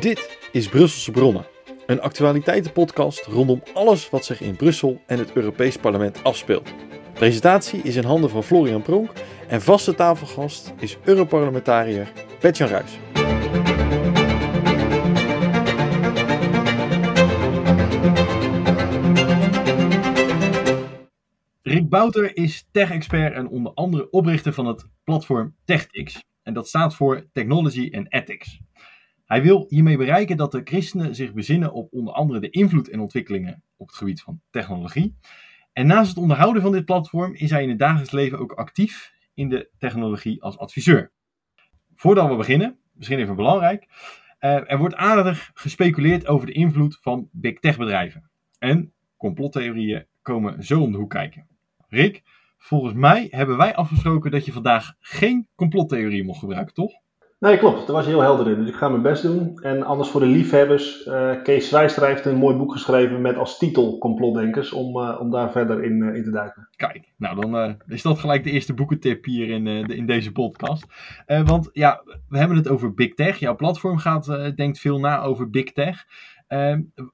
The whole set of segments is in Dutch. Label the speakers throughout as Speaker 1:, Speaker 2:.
Speaker 1: Dit is Brusselse Bronnen, een actualiteitenpodcast rondom alles wat zich in Brussel en het Europees Parlement afspeelt. Presentatie is in handen van Florian Pronk en vaste tafelgast is Europarlementariër Petjan Ruijs. Rick Bouter is tech-expert en onder andere oprichter van het platform TechTix. En dat staat voor Technology and Ethics. Hij wil hiermee bereiken dat de christenen zich bezinnen op onder andere de invloed en ontwikkelingen op het gebied van technologie. En naast het onderhouden van dit platform is hij in het dagelijks leven ook actief in de technologie als adviseur. Voordat we beginnen, misschien even belangrijk, uh, er wordt aardig gespeculeerd over de invloed van big tech bedrijven. En complottheorieën komen zo om de hoek kijken. Rick, volgens mij hebben wij afgesproken dat je vandaag geen complottheorie mocht gebruiken, toch?
Speaker 2: Nee, klopt. Daar was je heel helder in. Dus ik ga mijn best doen. En anders voor de liefhebbers, uh, Kees Zwijster heeft een mooi boek geschreven met als titel Complotdenkers, om, uh, om daar verder in, uh, in te duiken.
Speaker 1: Kijk, nou dan is dat gelijk de eerste boekentip hier in, in deze podcast. want ja, we hebben het over Big Tech. Jouw platform gaat, denkt veel na over Big Tech.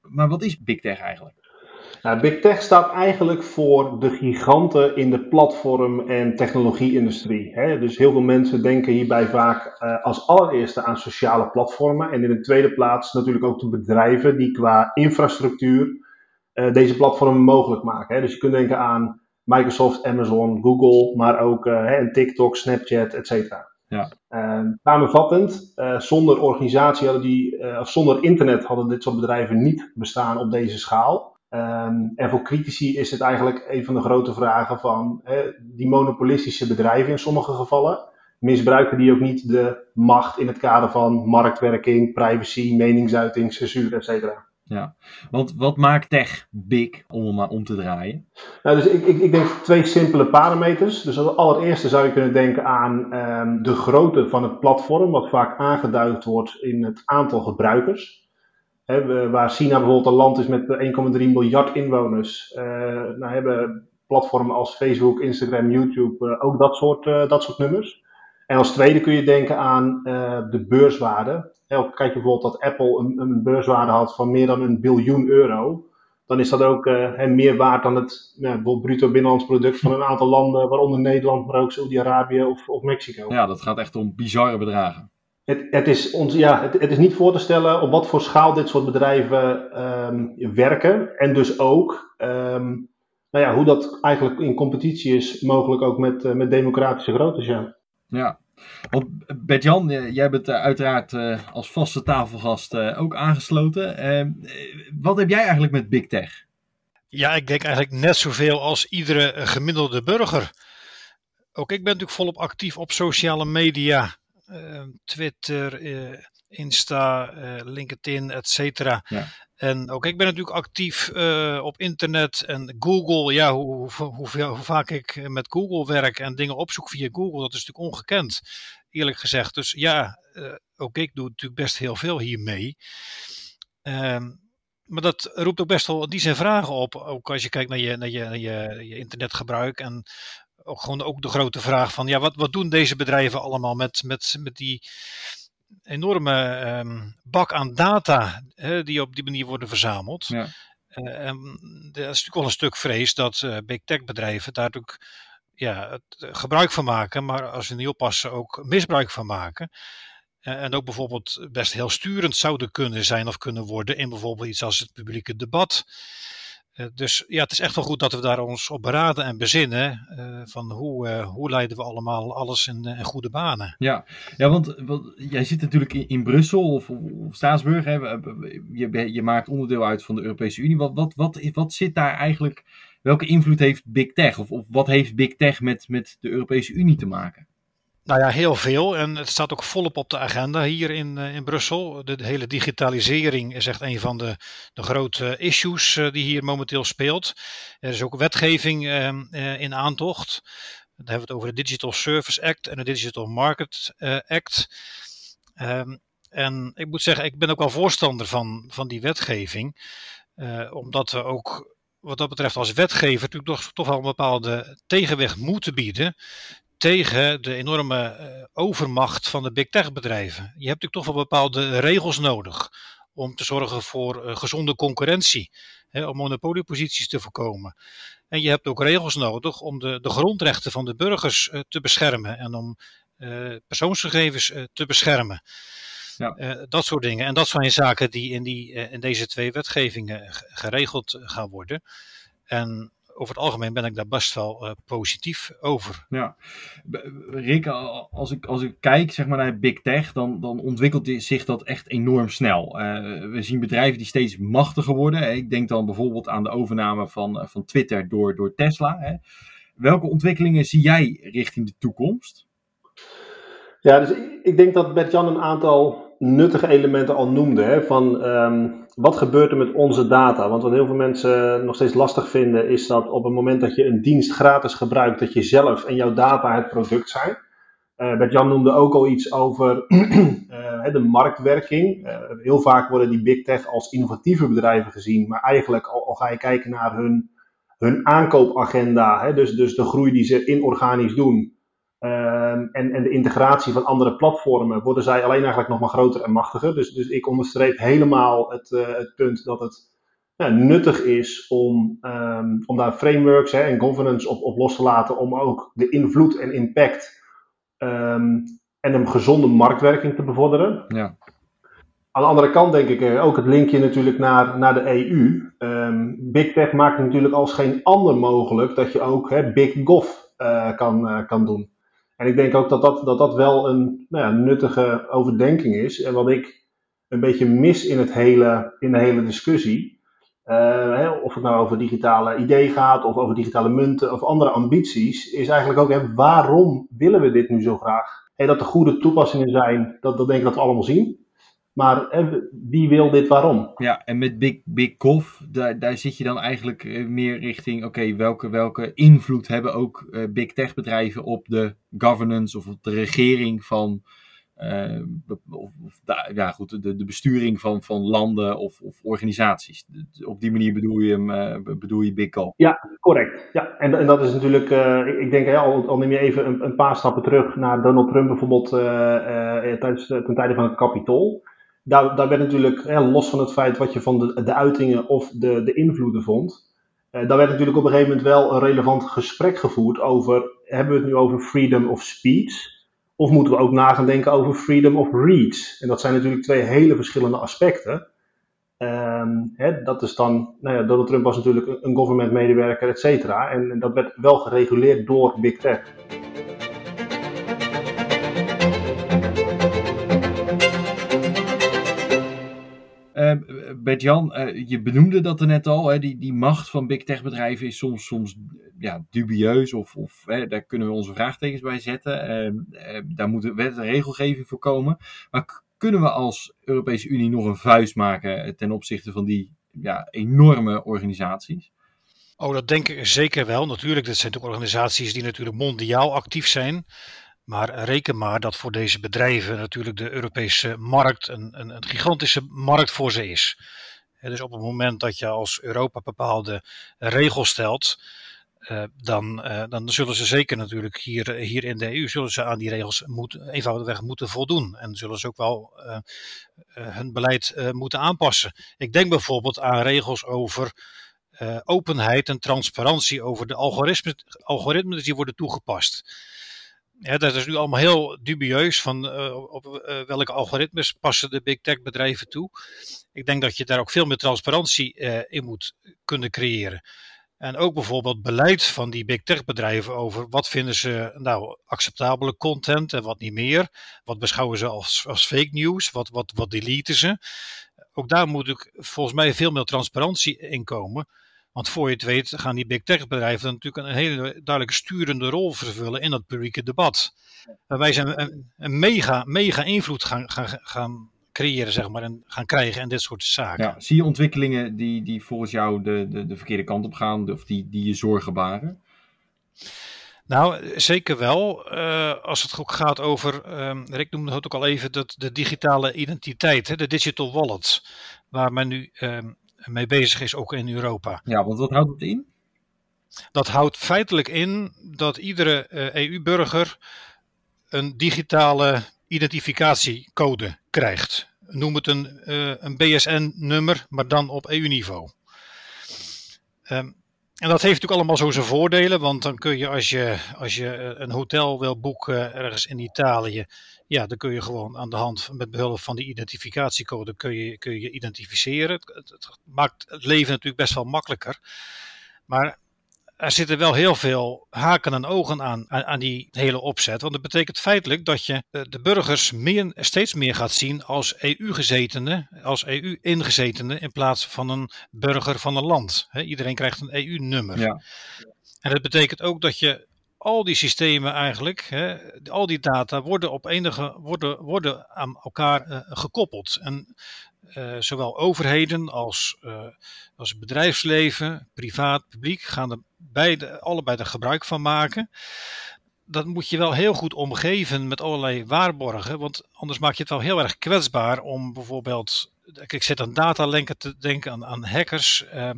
Speaker 1: maar wat is Big Tech eigenlijk?
Speaker 2: Nou, Big Tech staat eigenlijk voor de giganten in de platform- en technologie-industrie. Dus heel veel mensen denken hierbij vaak uh, als allereerste aan sociale platformen. En in de tweede plaats natuurlijk ook de bedrijven die qua infrastructuur uh, deze platformen mogelijk maken. Hè. Dus je kunt denken aan Microsoft, Amazon, Google, maar ook uh, TikTok, Snapchat, et cetera. Ja. samenvattend, zonder organisatie hadden die, of zonder internet hadden dit soort bedrijven niet bestaan op deze schaal. Um, en voor critici is het eigenlijk een van de grote vragen van hè, die monopolistische bedrijven in sommige gevallen. Misbruiken die ook niet de macht in het kader van marktwerking, privacy, meningsuiting, censuur, etc.
Speaker 1: Ja, want wat maakt tech big om hem maar om te draaien?
Speaker 2: Nou, dus ik, ik, ik denk twee simpele parameters. Dus als allereerste zou je kunnen denken aan um, de grootte van het platform, wat vaak aangeduid wordt in het aantal gebruikers waar China bijvoorbeeld een land is met 1,3 miljard inwoners. Uh, nou hebben platformen als Facebook, Instagram, YouTube uh, ook dat soort, uh, dat soort nummers. En als tweede kun je denken aan de beurswaarde. kijk bijvoorbeeld dat Apple een, een, beurswaarde had van meer dan een biljoen euro. Dan is dat ook meer waard dan het bruto binnenlands product van een aantal landen, waaronder Nederland, maar ook Saudi-Arabië of, of Mexico.
Speaker 1: Ja, dat gaat echt om bizarre bedragen.
Speaker 2: Het, het, is ons, ja, het, het, is niet voor te stellen op wat voor schaal dit soort bedrijven um, werken. En dus ook um, nou ja, hoe dat eigenlijk in competitie is, mogelijk ook met, uh, met democratische groottes. Ja.
Speaker 1: ja, want Bert-Jan, eh, jij bent uh, uiteraard uh, als vaste tafelgast ook aangesloten. Ehm, wat heb jij eigenlijk met Big Tech?
Speaker 3: Ja, ik denk eigenlijk net zoveel als iedere gemiddelde burger. Ook ik ben natuurlijk volop actief op sociale media. Ehm, Twitter, uh, Insta, uh, LinkedIn, et cetera. Ja. En ook ik ben natuurlijk actief uh, op internet en Google. Ja, hoe, hoe, hoe, vaak ik met Google werk en dingen opzoek via Google, dat is natuurlijk ongekend, eerlijk gezegd. Dus ja, ook ik doe natuurlijk best heel veel hiermee. Um, maar dat roept ook best wel die zijn vragen op. Ook als je kijkt naar je, naar je, naar je, je internetgebruik en ook gewoon ook de grote vraag van ja, wat, wat doen deze bedrijven allemaal met, met, met die enorme um, bak aan data hè, die op die manier worden verzameld. Ja. Uh, en er is natuurlijk wel een stuk vrees dat uh, big tech bedrijven daar natuurlijk ja, het gebruik van maken, maar als ze niet oppassen ook misbruik van maken. Uh, en ook bijvoorbeeld best heel sturend zouden kunnen zijn of kunnen worden in bijvoorbeeld iets als het publieke debat. Eh, dus ja, het is echt wel goed dat we daar ons op beraden en bezinnen. Uh, van hoe, uh, hoe leiden we allemaal alles in, goede banen.
Speaker 1: Ja, ja want, want jij zit natuurlijk in, in Brussel of, of Straatsburg. Hè? Je, je, maakt onderdeel uit van de Europese Unie. Wat, wat, wat, wat zit daar eigenlijk? Welke invloed heeft Big Tech? Of, of wat heeft Big Tech met, met de Europese Unie te maken?
Speaker 3: Nou ja, heel veel. En het staat ook volop op de agenda hier in, uh, in Brussel. De, hele digitalisering is echt een van de, de grote issues uh, die hier momenteel speelt. Er is ook wetgeving uh, in aantocht. Dan hebben we het over de Digital Service Act en de Digital Market Act. Um, en ik moet zeggen, ik ben ook wel voorstander van, van die wetgeving. omdat we ook wat dat betreft als wetgever natuurlijk toch, toch wel een bepaalde tegenweg moeten bieden tegen de enorme overmacht van de big tech bedrijven. Je hebt natuurlijk toch wel bepaalde regels nodig om te zorgen voor gezonde concurrentie, hè, om monopolieposities te voorkomen. En je hebt ook regels nodig om de, de grondrechten van de burgers te beschermen en om persoonsgegevens te beschermen. Ja. dat soort dingen. En dat zijn zaken die in, die, in deze twee wetgevingen geregeld gaan worden. En over het algemeen ben ik daar best wel uh, positief over.
Speaker 1: Ja, Rick, als ik, als ik kijk zeg maar, naar Big Tech, dan, dan ontwikkelt zich dat echt enorm snel. Uh, we zien bedrijven die steeds machtiger worden. Ik denk dan bijvoorbeeld aan de overname van, eh, van Twitter door, door Tesla. Hè. Welke ontwikkelingen zie jij richting de toekomst?
Speaker 2: Ja, dus ik denk dat Bert-Jan een aantal nuttige elementen al noemde. Hè, van um, wat gebeurt er met onze data? Want wat heel veel mensen nog steeds lastig vinden, is dat op het moment dat je een dienst gratis gebruikt, dat je zelf en jouw data het product zijn. Uh, Bert-Jan noemde ook al iets over uh, de marktwerking. Uh, heel vaak worden die big tech als innovatieve bedrijven gezien, maar eigenlijk al, al ga je kijken naar hun, hun aankoopagenda, hè, dus, dus de groei die ze inorganisch doen, Ehm, en, en de integratie van andere platformen worden zij alleen eigenlijk nog maar groter en machtiger. Dus, dus ik onderstreep helemaal het, uh, het punt dat het ja, nuttig is om, um, om daar frameworks hè, en governance op, op los te laten. Om ook de invloed en impact um, en een gezonde marktwerking te bevorderen. Ja. Aan de andere kant denk ik uh, ook het linkje natuurlijk naar, naar de EU. Big Tech maakt natuurlijk als geen ander mogelijk dat je ook hè, Big Gov uh, kan, kan doen. En ik denk ook dat dat, dat, dat wel een nou ja, nuttige overdenking is. En wat ik een beetje mis in, het hele, in de hele discussie. Hè, of het nou over digitale ideeën gaat, of over digitale munten, of andere ambities, is eigenlijk ook hè, waarom willen we dit nu zo graag? Dat er goede toepassingen zijn, dat, dat denk ik dat we allemaal zien. Maar wie wil dit waarom?
Speaker 1: Ja, en met Big, Big Golf, daar, daar zit je dan eigenlijk eh, meer richting, oké, welke, welke invloed hebben ook uh, big tech bedrijven op de governance of op de regering van, uh, of, of ja goed, de, de besturing van, van landen of, of organisaties. Op die manier bedoel je, hem, uh, bedoel je Big Golf?
Speaker 2: Ja, correct. Ja, en, en dat is natuurlijk, ik denk, al, al neem je even een, een, paar stappen terug naar Donald Trump bijvoorbeeld tijdens, ten tijde van het Capitool daar, werd natuurlijk, los van het feit wat je van de, de uitingen of de, de invloeden vond, uh, daar werd natuurlijk op een gegeven moment wel een relevant gesprek gevoerd over, hebben we het nu over freedom of speech? Of moeten we ook na gaan denken over freedom of reach? En dat zijn natuurlijk twee hele verschillende aspecten. Um, hè, dat is dan, nou ja, Donald Trump was natuurlijk een government medewerker, et cetera. En dat werd wel gereguleerd door Big Tech.
Speaker 1: Bert-Jan, uh, je benoemde dat er net al. Hè, die, die macht van big tech bedrijven is soms, soms ja, dubieus. Of, of hè, daar kunnen we onze vraagtekens bij zetten. Uh, daar moet wet en regelgeving voor komen. Maar kunnen we als Europese Unie nog een vuist maken ten opzichte van die ja, enorme organisaties?
Speaker 3: Oh, dat denk ik zeker wel. Natuurlijk, dat zijn ook organisaties die natuurlijk mondiaal actief zijn. Maar reken maar dat voor deze bedrijven natuurlijk de Europese markt een, een, een gigantische markt voor ze is. dus op het moment dat je als Europa bepaalde regels stelt, uh, dan, uh, dan zullen ze zeker natuurlijk hier, hier in de EU zullen ze aan die regels moet, eenvoudigweg moeten voldoen. En zullen ze ook wel uh, hun beleid moeten aanpassen. Ik denk bijvoorbeeld aan regels over openheid en transparantie over de algoritmes, algoritmes die worden toegepast. Ja, dat is nu allemaal heel dubieus van uh, op uh, welke algoritmes passen de big tech bedrijven toe. Ik denk dat je daar ook veel meer transparantie uh, in moet kunnen creëren. En ook bijvoorbeeld beleid van die big tech bedrijven over wat vinden ze nou acceptabele content en wat niet meer. Wat beschouwen ze als, als fake news, wat, wat, wat deleten ze. Ook daar moet ik volgens mij veel meer transparantie in komen. Want voor je het weet gaan die big tech bedrijven natuurlijk een hele duidelijke sturende rol vervullen in dat publieke debat. Wij zijn een, een, mega, mega invloed gaan, gaan, gaan creëren, zeg maar, en gaan krijgen en dit soort zaken.
Speaker 1: Ja, zie je ontwikkelingen die, die volgens jou de, de, de verkeerde kant op gaan, of die, die je zorgen baren?
Speaker 3: Nou, zeker wel. Uh, als het ook gaat over, um, Rick noemde het ook al even, dat de digitale identiteit, hè, de digital wallet, waar men nu um, mee bezig is, ook in Europa.
Speaker 1: Ja, want wat houdt het in?
Speaker 3: dat houdt feitelijk in dat iedere EU-burger een digitale identificatiecode krijgt. Noem het een, een BSN-nummer, maar dan op EU-niveau. Um, en dat heeft natuurlijk allemaal zo zijn voordelen, want dan kun je als je, als je eh, een hotel wil boeken ergens in Italië, ja, dan kun je gewoon aan de hand, met behulp van die identificatiecode, kun je kun je identificeren. Het, maakt het leven natuurlijk best wel makkelijker. Maar er zitten wel heel veel haken en ogen aan, aan, die hele opzet. Want dat betekent feitelijk dat je eh, de burgers meer, steeds meer gaat zien als EU-gezetenen, als EU-ingezetenen, in plaats van een burger van een land. iedereen krijgt een EU-nummer. Ja. En dat betekent ook dat je al die systemen eigenlijk, al die data, worden op enige worden, worden aan elkaar uh, gekoppeld. En uh, zowel overheden als, uh, als bedrijfsleven, privaat, publiek, gaan er beide, allebei er gebruik van maken. Dat moet je wel heel goed omgeven met allerlei waarborgen, want anders maak je het wel heel erg kwetsbaar om bijvoorbeeld, ik zit aan datalenken te denken, aan, aan hackers, uh,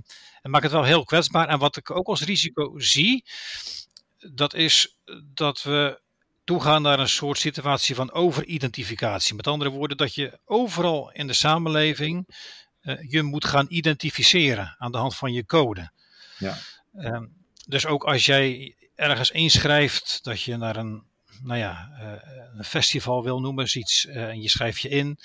Speaker 3: en maak het wel heel kwetsbaar. En wat ik ook als risico zie, dat is dat we toegaan naar een soort situatie van overidentificatie. Met andere woorden, dat je overal in de samenleving uh, je moet gaan identificeren aan de hand van je code. Ja. Uh, dus ook als jij ergens inschrijft dat je naar een, nou ja, uh, een festival wil noemen, iets, eh, en je schrijft je in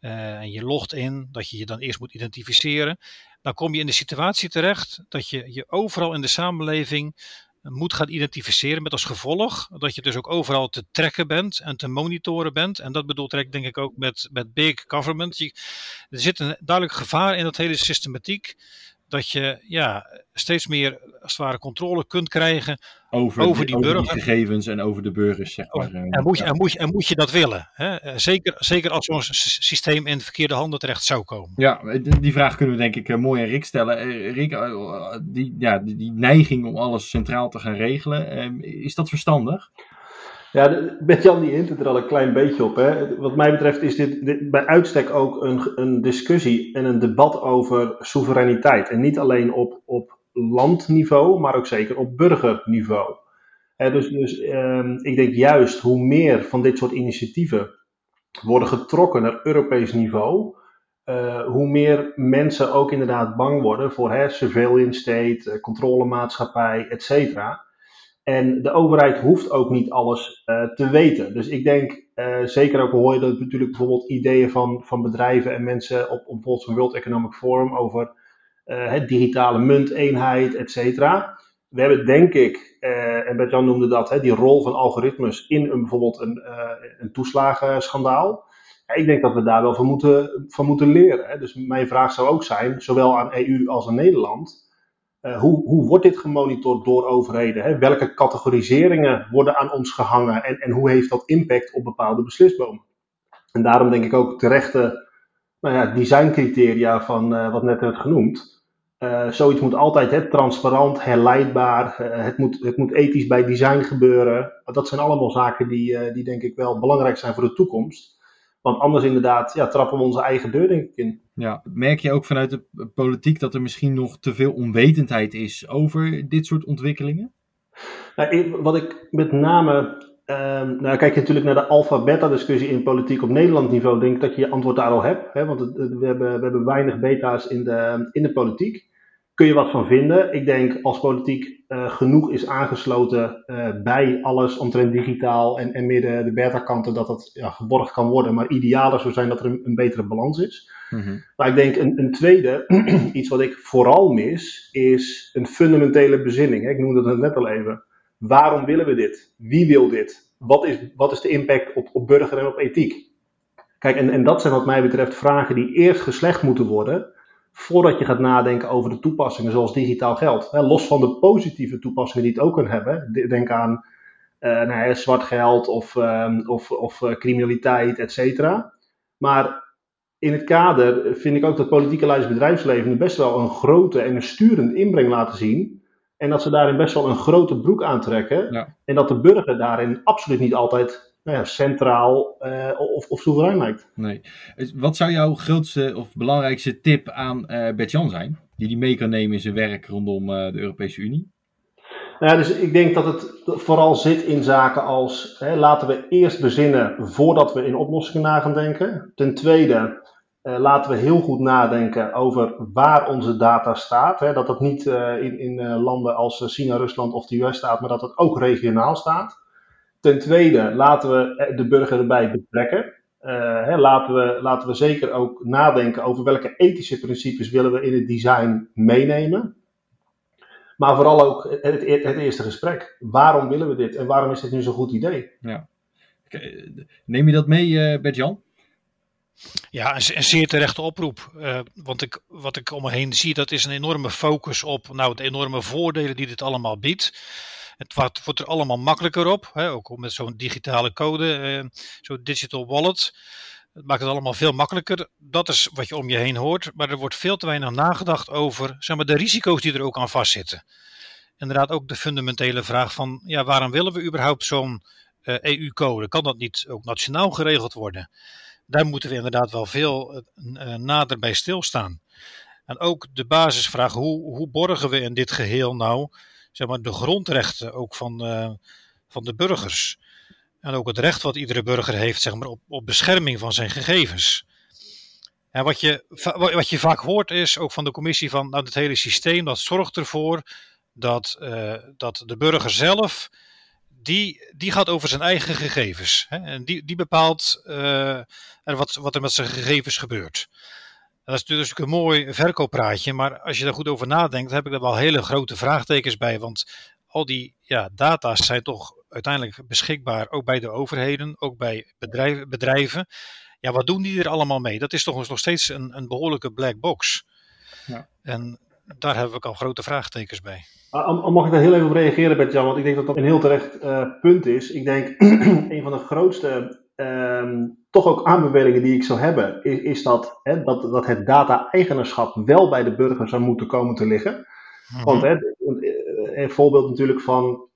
Speaker 3: en je logt in, dat je je dan eerst moet identificeren, dan kom je in de situatie terecht dat je je overal in de samenleving moet gaan identificeren met als gevolg dat je dus ook overal te trekken bent en te monitoren bent. En dat bedoelt denk ik ook met, met big government. Je, er zit een duidelijk gevaar in dat hele systematiek dat je ja, steeds meer als het ware controle kunt krijgen
Speaker 1: over, over die, over die gegevens en over de burgers. Zeg maar.
Speaker 3: en, moet je, en, moet je, en moet je dat willen? Hè? Eh, zeker, zeker als zo'n systeem in verkeerde handen terecht zou komen.
Speaker 1: Ja, die vraag kunnen we denk ik eh, mooi aan Rick stellen. Eh, Rick, die, ja, die, die neiging om alles centraal te gaan regelen, is dat verstandig?
Speaker 2: Ja, met Jan die hint er al een klein beetje op. Hè. Wat mij betreft is dit, bij uitstek ook een, een discussie en een debat over soevereiniteit. En niet alleen op, op landniveau, maar ook zeker op burgerniveau. dus dus um, ik denk juist hoe meer van dit soort initiatieven worden getrokken naar Europees niveau, uh, hoe meer mensen ook inderdaad bang worden voor surveillance state, uh, controlemaatschappij, et cetera. En de overheid hoeft ook niet alles uh, te weten. Dus ik denk, uh, zeker ook hoor je dat natuurlijk bijvoorbeeld ideeën van, van bedrijven en mensen op, op bijvoorbeeld zo'n World Economic Forum over uh, het digitale munteenheid, et cetera. We hebben denk ik, en Bert-Jan noemde dat, hè, die rol van algoritmes in een, bijvoorbeeld een, een toeslagenschandaal. Ja, ik denk dat we daar wel van moeten, van moeten leren. Hè. Dus mijn vraag zou ook zijn, zowel aan EU als aan Nederland uh, hoe, hoe wordt dit gemonitord door overheden? Hè? Welke categoriseringen worden aan ons gehangen en, en hoe heeft dat impact op bepaalde beslisbomen? En daarom denk ik ook terechte nou ja, designcriteria van uh, wat net werd genoemd. Uh, zoiets moet altijd hè, transparant, herleidbaar, het, moet, het moet ethisch bij design gebeuren. Dat zijn allemaal zaken die, die denk ik wel belangrijk zijn voor de toekomst. Want anders inderdaad ja, trappen we onze eigen deur denk ik in.
Speaker 1: Ja, merk je ook vanuit de politiek dat er misschien nog te veel onwetendheid is over dit soort ontwikkelingen?
Speaker 2: Nou, wat ik met name Um, nou, kijk je natuurlijk naar de alfa-beta-discussie in politiek op Nederland niveau, denk ik dat je je antwoord daar al hebt. Hè? Want we, hebben, we hebben weinig beta's in de, in de politiek kun je wat van vinden. Ik denk als politiek uh, genoeg is aangesloten uh, bij alles omtrent digitaal en, en meer de, de beta-kanten, dat dat ja, geborgd kan worden. Maar idealer zou zijn dat er een, een betere balans is. Mm -hmm. Maar ik denk een, een tweede, iets wat ik vooral mis, is een fundamentele bezinning. Ik noemde het net al even. Waarom willen we dit? Wie wil dit? Wat is, wat is de impact op, op burger en op ethiek? Kijk, en, en dat zijn wat mij betreft vragen die eerst geslecht moeten worden voordat je gaat nadenken over de toepassingen zoals digitaal geld. los van de positieve toepassingen die het ook kan hebben. Denk aan uh, nou ja, zwart geld of, uh, of, of uh, criminaliteit, et cetera. Maar in het kader vind ik ook dat politieke leiders bedrijfsleven best wel een grote en een sturende inbreng laten zien. En dat ze daarin best wel een grote broek aantrekken. Ja. En dat de burger daarin absoluut niet altijd nou ja, centraal uh, of, of soeverein lijkt.
Speaker 1: Nee. Wat zou jouw grootste of belangrijkste tip aan uh, Bert-Jan zijn? Die die mee kan nemen in zijn werk rondom uh, de Europese Unie?
Speaker 2: Nou, dus ik denk dat het vooral zit in zaken als hè, laten we eerst bezinnen voordat we in oplossingen na gaan denken. Ten tweede, laten we heel goed nadenken over waar onze data staat. Hè, dat dat niet in, in landen als China, Rusland of de US staat, maar dat het ook regionaal staat. Ten tweede, laten we de burger erbij betrekken. Hè, laten, we, laten we zeker ook nadenken over welke ethische principes willen we in het design meenemen. Maar vooral ook het, het, het, eerste gesprek. Waarom willen we dit en waarom is dit nu zo'n goed idee?
Speaker 1: Ja. Neem je dat mee, uh, Bert-Jan?
Speaker 3: Ja, een, een zeer terechte oproep. Uh, want ik, wat ik om me heen zie, dat is een enorme focus op nou, de enorme voordelen die dit allemaal biedt. Het wordt, wordt er allemaal makkelijker op, hè, ook met zo'n digitale code, uh, zo'n digital wallet. Het maakt het allemaal veel makkelijker. Dat is wat je om je heen hoort. Maar er wordt veel te weinig nagedacht over zeg maar, de risico's die er ook aan vastzitten. Inderdaad ook de fundamentele vraag van ja, waarom willen we überhaupt zo'n EU-code? Kan dat niet ook nationaal geregeld worden? Daar moeten we inderdaad wel veel uh, nader bij stilstaan. En ook de basisvraag, hoe, hoe borgen we in dit geheel nou zeg maar, de grondrechten ook van, uh, van de burgers? En ook het recht wat iedere burger heeft zeg maar, op, op bescherming van zijn gegevens. En wat je, wat je vaak hoort is ook van de commissie van nou, het hele systeem dat zorgt ervoor dat, uh, dat de burger zelf, die, die gaat over zijn eigen gegevens. Hè? En die, die bepaalt uh, wat, wat er met zijn gegevens gebeurt. Dat is natuurlijk een mooi verkooppraatje, maar als je daar goed over nadenkt, heb ik daar wel hele grote vraagtekens bij. Want al die ja, data's zijn toch uiteindelijk beschikbaar, ook bij de overheden, ook bij bedrijven. bedrijven. Ja, wat doen die er allemaal mee? Dat is toch nog steeds een, een behoorlijke black box. Ja. En daar heb ik al grote vraagtekens bij.
Speaker 2: Uh, mag ik daar heel even op reageren, Bert-Jan? Want ik denk dat dat een heel terecht uh, punt is. Ik denk, een van de grootste, uh, toch ook aanbevelingen die ik zou hebben, is, is dat, hè, dat, dat het data-eigenaarschap wel bij de burger zou moeten komen te liggen. Mm -hmm. Want hè, een voorbeeld natuurlijk van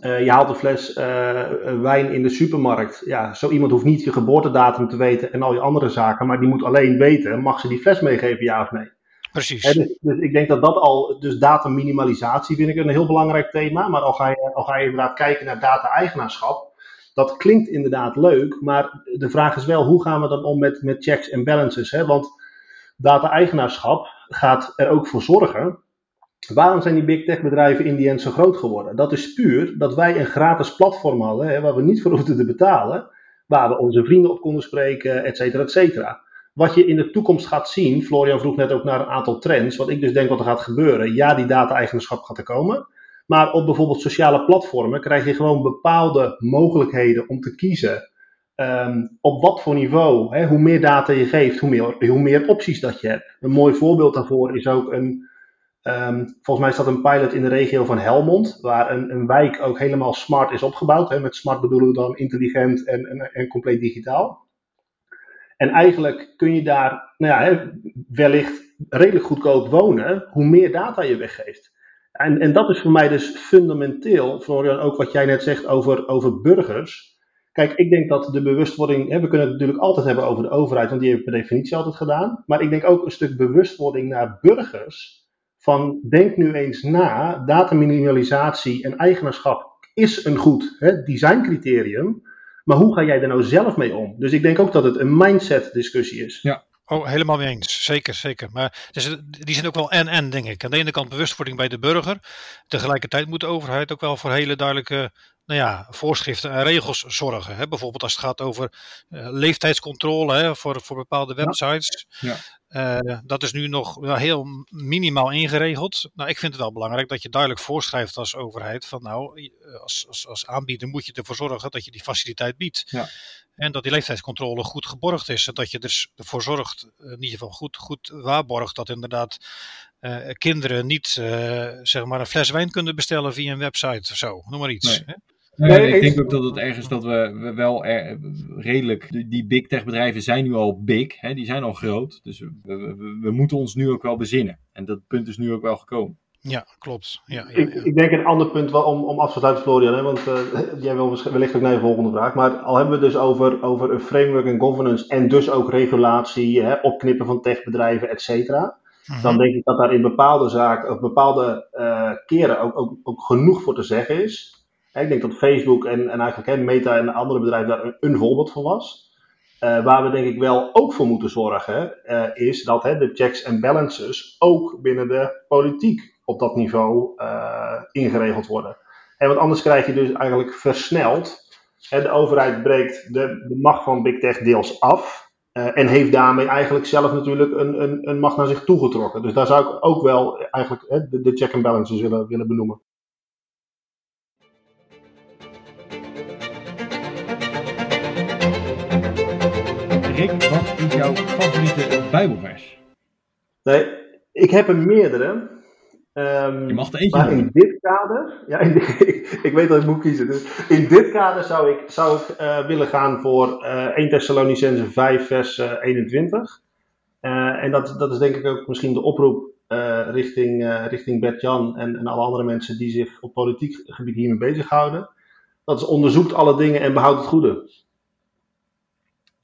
Speaker 2: uh, je haalt een fles uh, wijn in de supermarkt. Ja, zo iemand hoeft niet je geboortedatum te weten en al je andere zaken, maar die moet alleen weten, mag ze die fles meegeven, ja of nee?
Speaker 3: Precies.
Speaker 2: dus, dus, ik denk dat dat al, dus dataminimalisatie vind ik een heel belangrijk thema, maar al ga je, al ga je inderdaad kijken naar data-eigenaarschap, dat klinkt inderdaad leuk, maar de vraag is wel, hoe gaan we dan om met, met checks en balances? Hè? Want data-eigenaarschap gaat er ook voor zorgen Waarom zijn die big tech bedrijven in die end zo groot geworden? Dat is puur dat wij een gratis platform hadden, hè, waar we niet voor hoefden te betalen, waar we onze vrienden op konden spreken, et cetera, et cetera. Wat je in de toekomst gaat zien, Florian vroeg net ook naar een aantal trends, wat ik dus denk wat er gaat gebeuren. Ja, die data-eigenaarschap gaat er komen, maar op bijvoorbeeld sociale platformen krijg je gewoon bepaalde mogelijkheden om te kiezen Um, op wat voor niveau, hè, hoe meer data je geeft, hoe meer, hoe meer opties dat je hebt. Een mooi voorbeeld daarvoor is ook een, Um, volgens mij staat een pilot in de regio van Helmond, waar een, een wijk ook helemaal smart is opgebouwd. Hè. Met smart bedoelen we dan intelligent en, en, compleet digitaal. En eigenlijk kun je daar nou ja, wellicht redelijk goedkoop wonen, hoe meer data je weggeeft. En, en dat is voor mij dus fundamenteel, Florian, ook wat jij net zegt over, over burgers. Kijk, ik denk dat de bewustwording, hè, we kunnen het natuurlijk altijd hebben over de overheid, want die heeft per definitie altijd gedaan. Maar ik denk ook een stuk bewustwording naar burgers van denk nu eens na, dataminimalisatie en eigenaarschap is een goed hè, designcriterium, maar hoe ga jij er nou zelf mee om? Dus ik denk ook dat het een mindset discussie is.
Speaker 3: Ja. Oh, helemaal mee eens. Zeker, zeker. Maar dus, die zijn ook wel en-en, denk ik. Aan de ene kant bewustwording bij de burger. Tegelijkertijd moet de overheid ook wel voor hele duidelijke nou ja, voorschriften en regels zorgen. Hè? Bijvoorbeeld als het gaat over uh, leeftijdscontrole hè, voor, voor bepaalde websites. Ja. Uh, dat is nu nog heel minimaal ingeregeld. Nou, ik vind het wel belangrijk dat je duidelijk voorschrijft als overheid van nou, als, als, als aanbieder moet je ervoor zorgen dat je die faciliteit biedt. Ja. En dat die leeftijdscontrole goed geborgd is. En dat je dus ervoor zorgt, in ieder geval goed, goed waarborgt dat inderdaad uh, kinderen niet uh, zeg maar een fles wijn kunnen bestellen via een website of zo. Noem maar iets.
Speaker 1: Nee. Nee, ik denk ook dat het ergens dat we, we wel er, redelijk, die big tech bedrijven zijn nu al big, hè, die zijn al groot. Dus we, we, we, moeten ons nu ook wel bezinnen. En dat punt is nu ook wel gekomen.
Speaker 3: Ja, klopt. Ja, ja,
Speaker 2: ik, ik, denk een ander punt wel om, om af te sluiten, Florian, hè, want uh, jij wil wellicht ook naar je volgende vraag. Maar al hebben we dus over, over een framework en governance en dus ook regulatie, hè, opknippen van techbedrijven, et cetera. Mhm. Dan denk ik dat daar in bepaalde zaken, of bepaalde uh, keren ook, ook, ook genoeg voor te zeggen is. Ik denk dat Facebook en, en eigenlijk hè, Meta en andere bedrijven daar een, voorbeeld van was. Uh, waar we denk ik wel ook voor moeten zorgen, uh, is dat hè, de checks en balances ook binnen de politiek op dat niveau uh, ingeregeld worden. En want anders krijg je dus eigenlijk versneld. Hè, de overheid breekt de, de macht van Big Tech deels af. en heeft daarmee eigenlijk zelf natuurlijk een, een, een macht naar zich toegetrokken. Dus daar zou ik ook wel eigenlijk hè, de, de check and balances willen, willen benoemen.
Speaker 1: Rick, wat is jouw favoriete Bijbelvers?
Speaker 2: Nee, ik heb er meerdere. Um,
Speaker 1: je mag er eentje
Speaker 2: Maar in dit kader, ja, in ik weet dat ik moet kiezen. Dus in dit kader zou ik, zou ik uh, willen gaan voor uh, 1 Thessalonicense 5, vers uh, 21. en dat, dat is denk ik ook misschien de oproep richting, richting Bert-Jan en, en alle andere mensen die zich op politiek gebied hiermee bezighouden. Dat is onderzoekt alle dingen en behoudt het goede.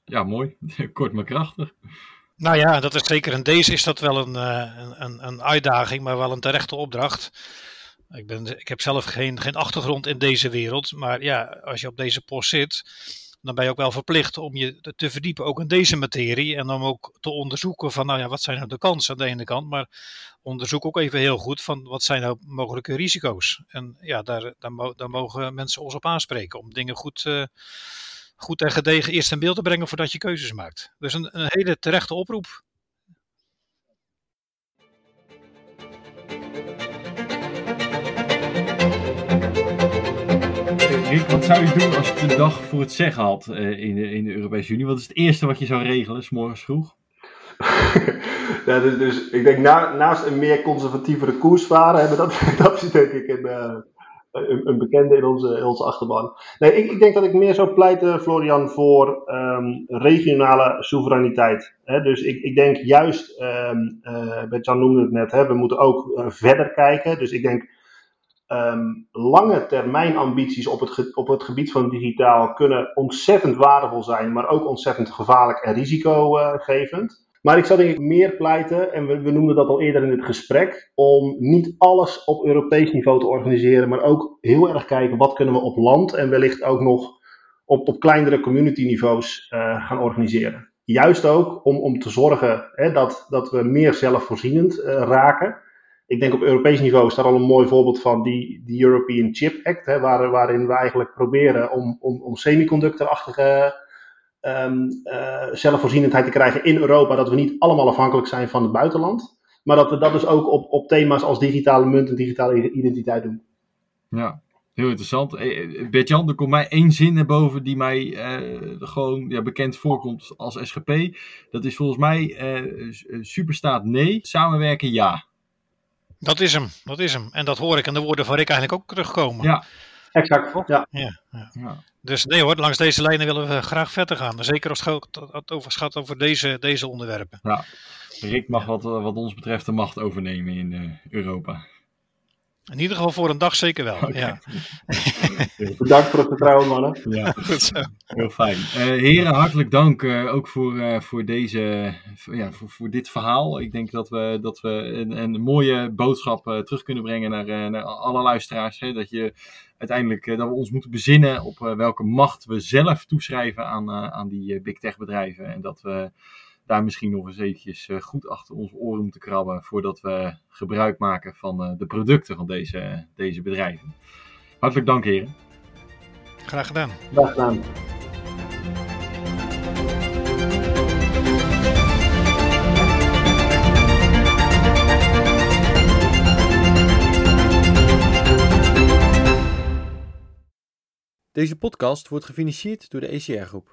Speaker 1: Ja, mooi. Kort maar krachtig.
Speaker 3: Nou ja, dat is zeker in deze is dat wel een, een, een uitdaging, maar wel een terechte opdracht. Ik, ben, ik heb zelf geen, geen achtergrond in deze wereld, maar ja, als je op deze post zit, dan ben je ook wel verplicht om je te verdiepen ook in deze materie en om ook te onderzoeken van, nou ja, wat zijn nou de kansen aan de ene kant, maar onderzoek ook even heel goed van wat zijn nou mogelijke risico's. En ja, daar, daar, daar mogen mensen ons op aanspreken om dingen goed uh, goed en gedegen eerst in beeld te brengen voordat je keuzes maakt. Dus een, een hele terechte oproep.
Speaker 1: Rick, wat zou je doen als je de dag voor het zeggen had uh, in, de, in de Europese Unie? Wat is het eerste wat je zou regelen, s morgens vroeg?
Speaker 2: ja, dus, dus ik denk na, naast een meer conservatievere koers varen, hebben dat, dat is denk ik een, uh, een, een, bekende in onze, onze achterban. Nee, ik, ik, denk dat ik meer zou pleiten, Florian, voor um, regionale soevereiniteit. Dus ik, ik denk juist, um, Bert-Jan noemde het net, we moeten ook uh, verder kijken. Dus ik denk um, lange termijn ambities op het, op het gebied van digitaal kunnen ontzettend waardevol zijn, maar ook ontzettend gevaarlijk en risicogevend. Maar ik zou denk ik meer pleiten, en we, noemden dat al eerder in het gesprek, om niet alles op Europees niveau te organiseren, maar ook heel erg kijken wat kunnen we op land en wellicht ook nog op, op kleinere community niveaus uh, gaan organiseren. Juist ook om, om te zorgen hè, dat, dat we meer zelfvoorzienend uh, raken. Ik denk op Europees niveau is daar al een mooi voorbeeld van, die, die European Chip Act, hè, waar, waarin we eigenlijk proberen om, om, om semiconductorachtige um, uh, zelfvoorzienendheid te krijgen in Europa. Dat we niet allemaal afhankelijk zijn van het buitenland. Maar dat we dat dus ook op, op thema's als digitale munt en digitale identiteit doen.
Speaker 1: Ja, heel interessant. Eh, Bert-Jan, er komt mij één zin naar boven die mij uh, gewoon ja, bekend voorkomt als SGP. Dat is volgens mij uh, superstaat nee, samenwerken ja.
Speaker 3: Dat is hem, dat is hem. En dat hoor ik en de woorden van Rick eigenlijk ook terugkomen.
Speaker 2: Ja, exact. Ja.
Speaker 3: Ja, ja. ja. Dus nee hoor, langs deze lijnen willen we graag verder gaan. Zeker als het over gaat over deze, deze onderwerpen.
Speaker 1: Ja, Rick mag wat, wat ons betreft de macht overnemen in uh, Europa.
Speaker 3: In ieder geval voor een dag zeker wel. Okay. Ja.
Speaker 2: Bedankt voor het vertrouwen, mannen.
Speaker 1: Ja, goed zo. Heel fijn. Uh, heren, hartelijk dank uh, ook voor, uh, voor, deze, voor, ja, voor, voor, dit verhaal. Ik denk dat we, dat we een, een mooie boodschap terug kunnen brengen naar, naar alle luisteraars. Hè, dat, je uiteindelijk, dat we ons moeten bezinnen op welke macht we zelf toeschrijven aan, aan die big tech bedrijven. En dat we daar misschien nog eens eventjes uh, goed achter onze oren moeten krabben voordat we gebruik maken van uh, de producten van deze, deze bedrijven. Hartelijk dank heren.
Speaker 3: Graag gedaan.
Speaker 2: Graag gedaan.
Speaker 4: Deze podcast wordt gefinancierd door de ECR Groep.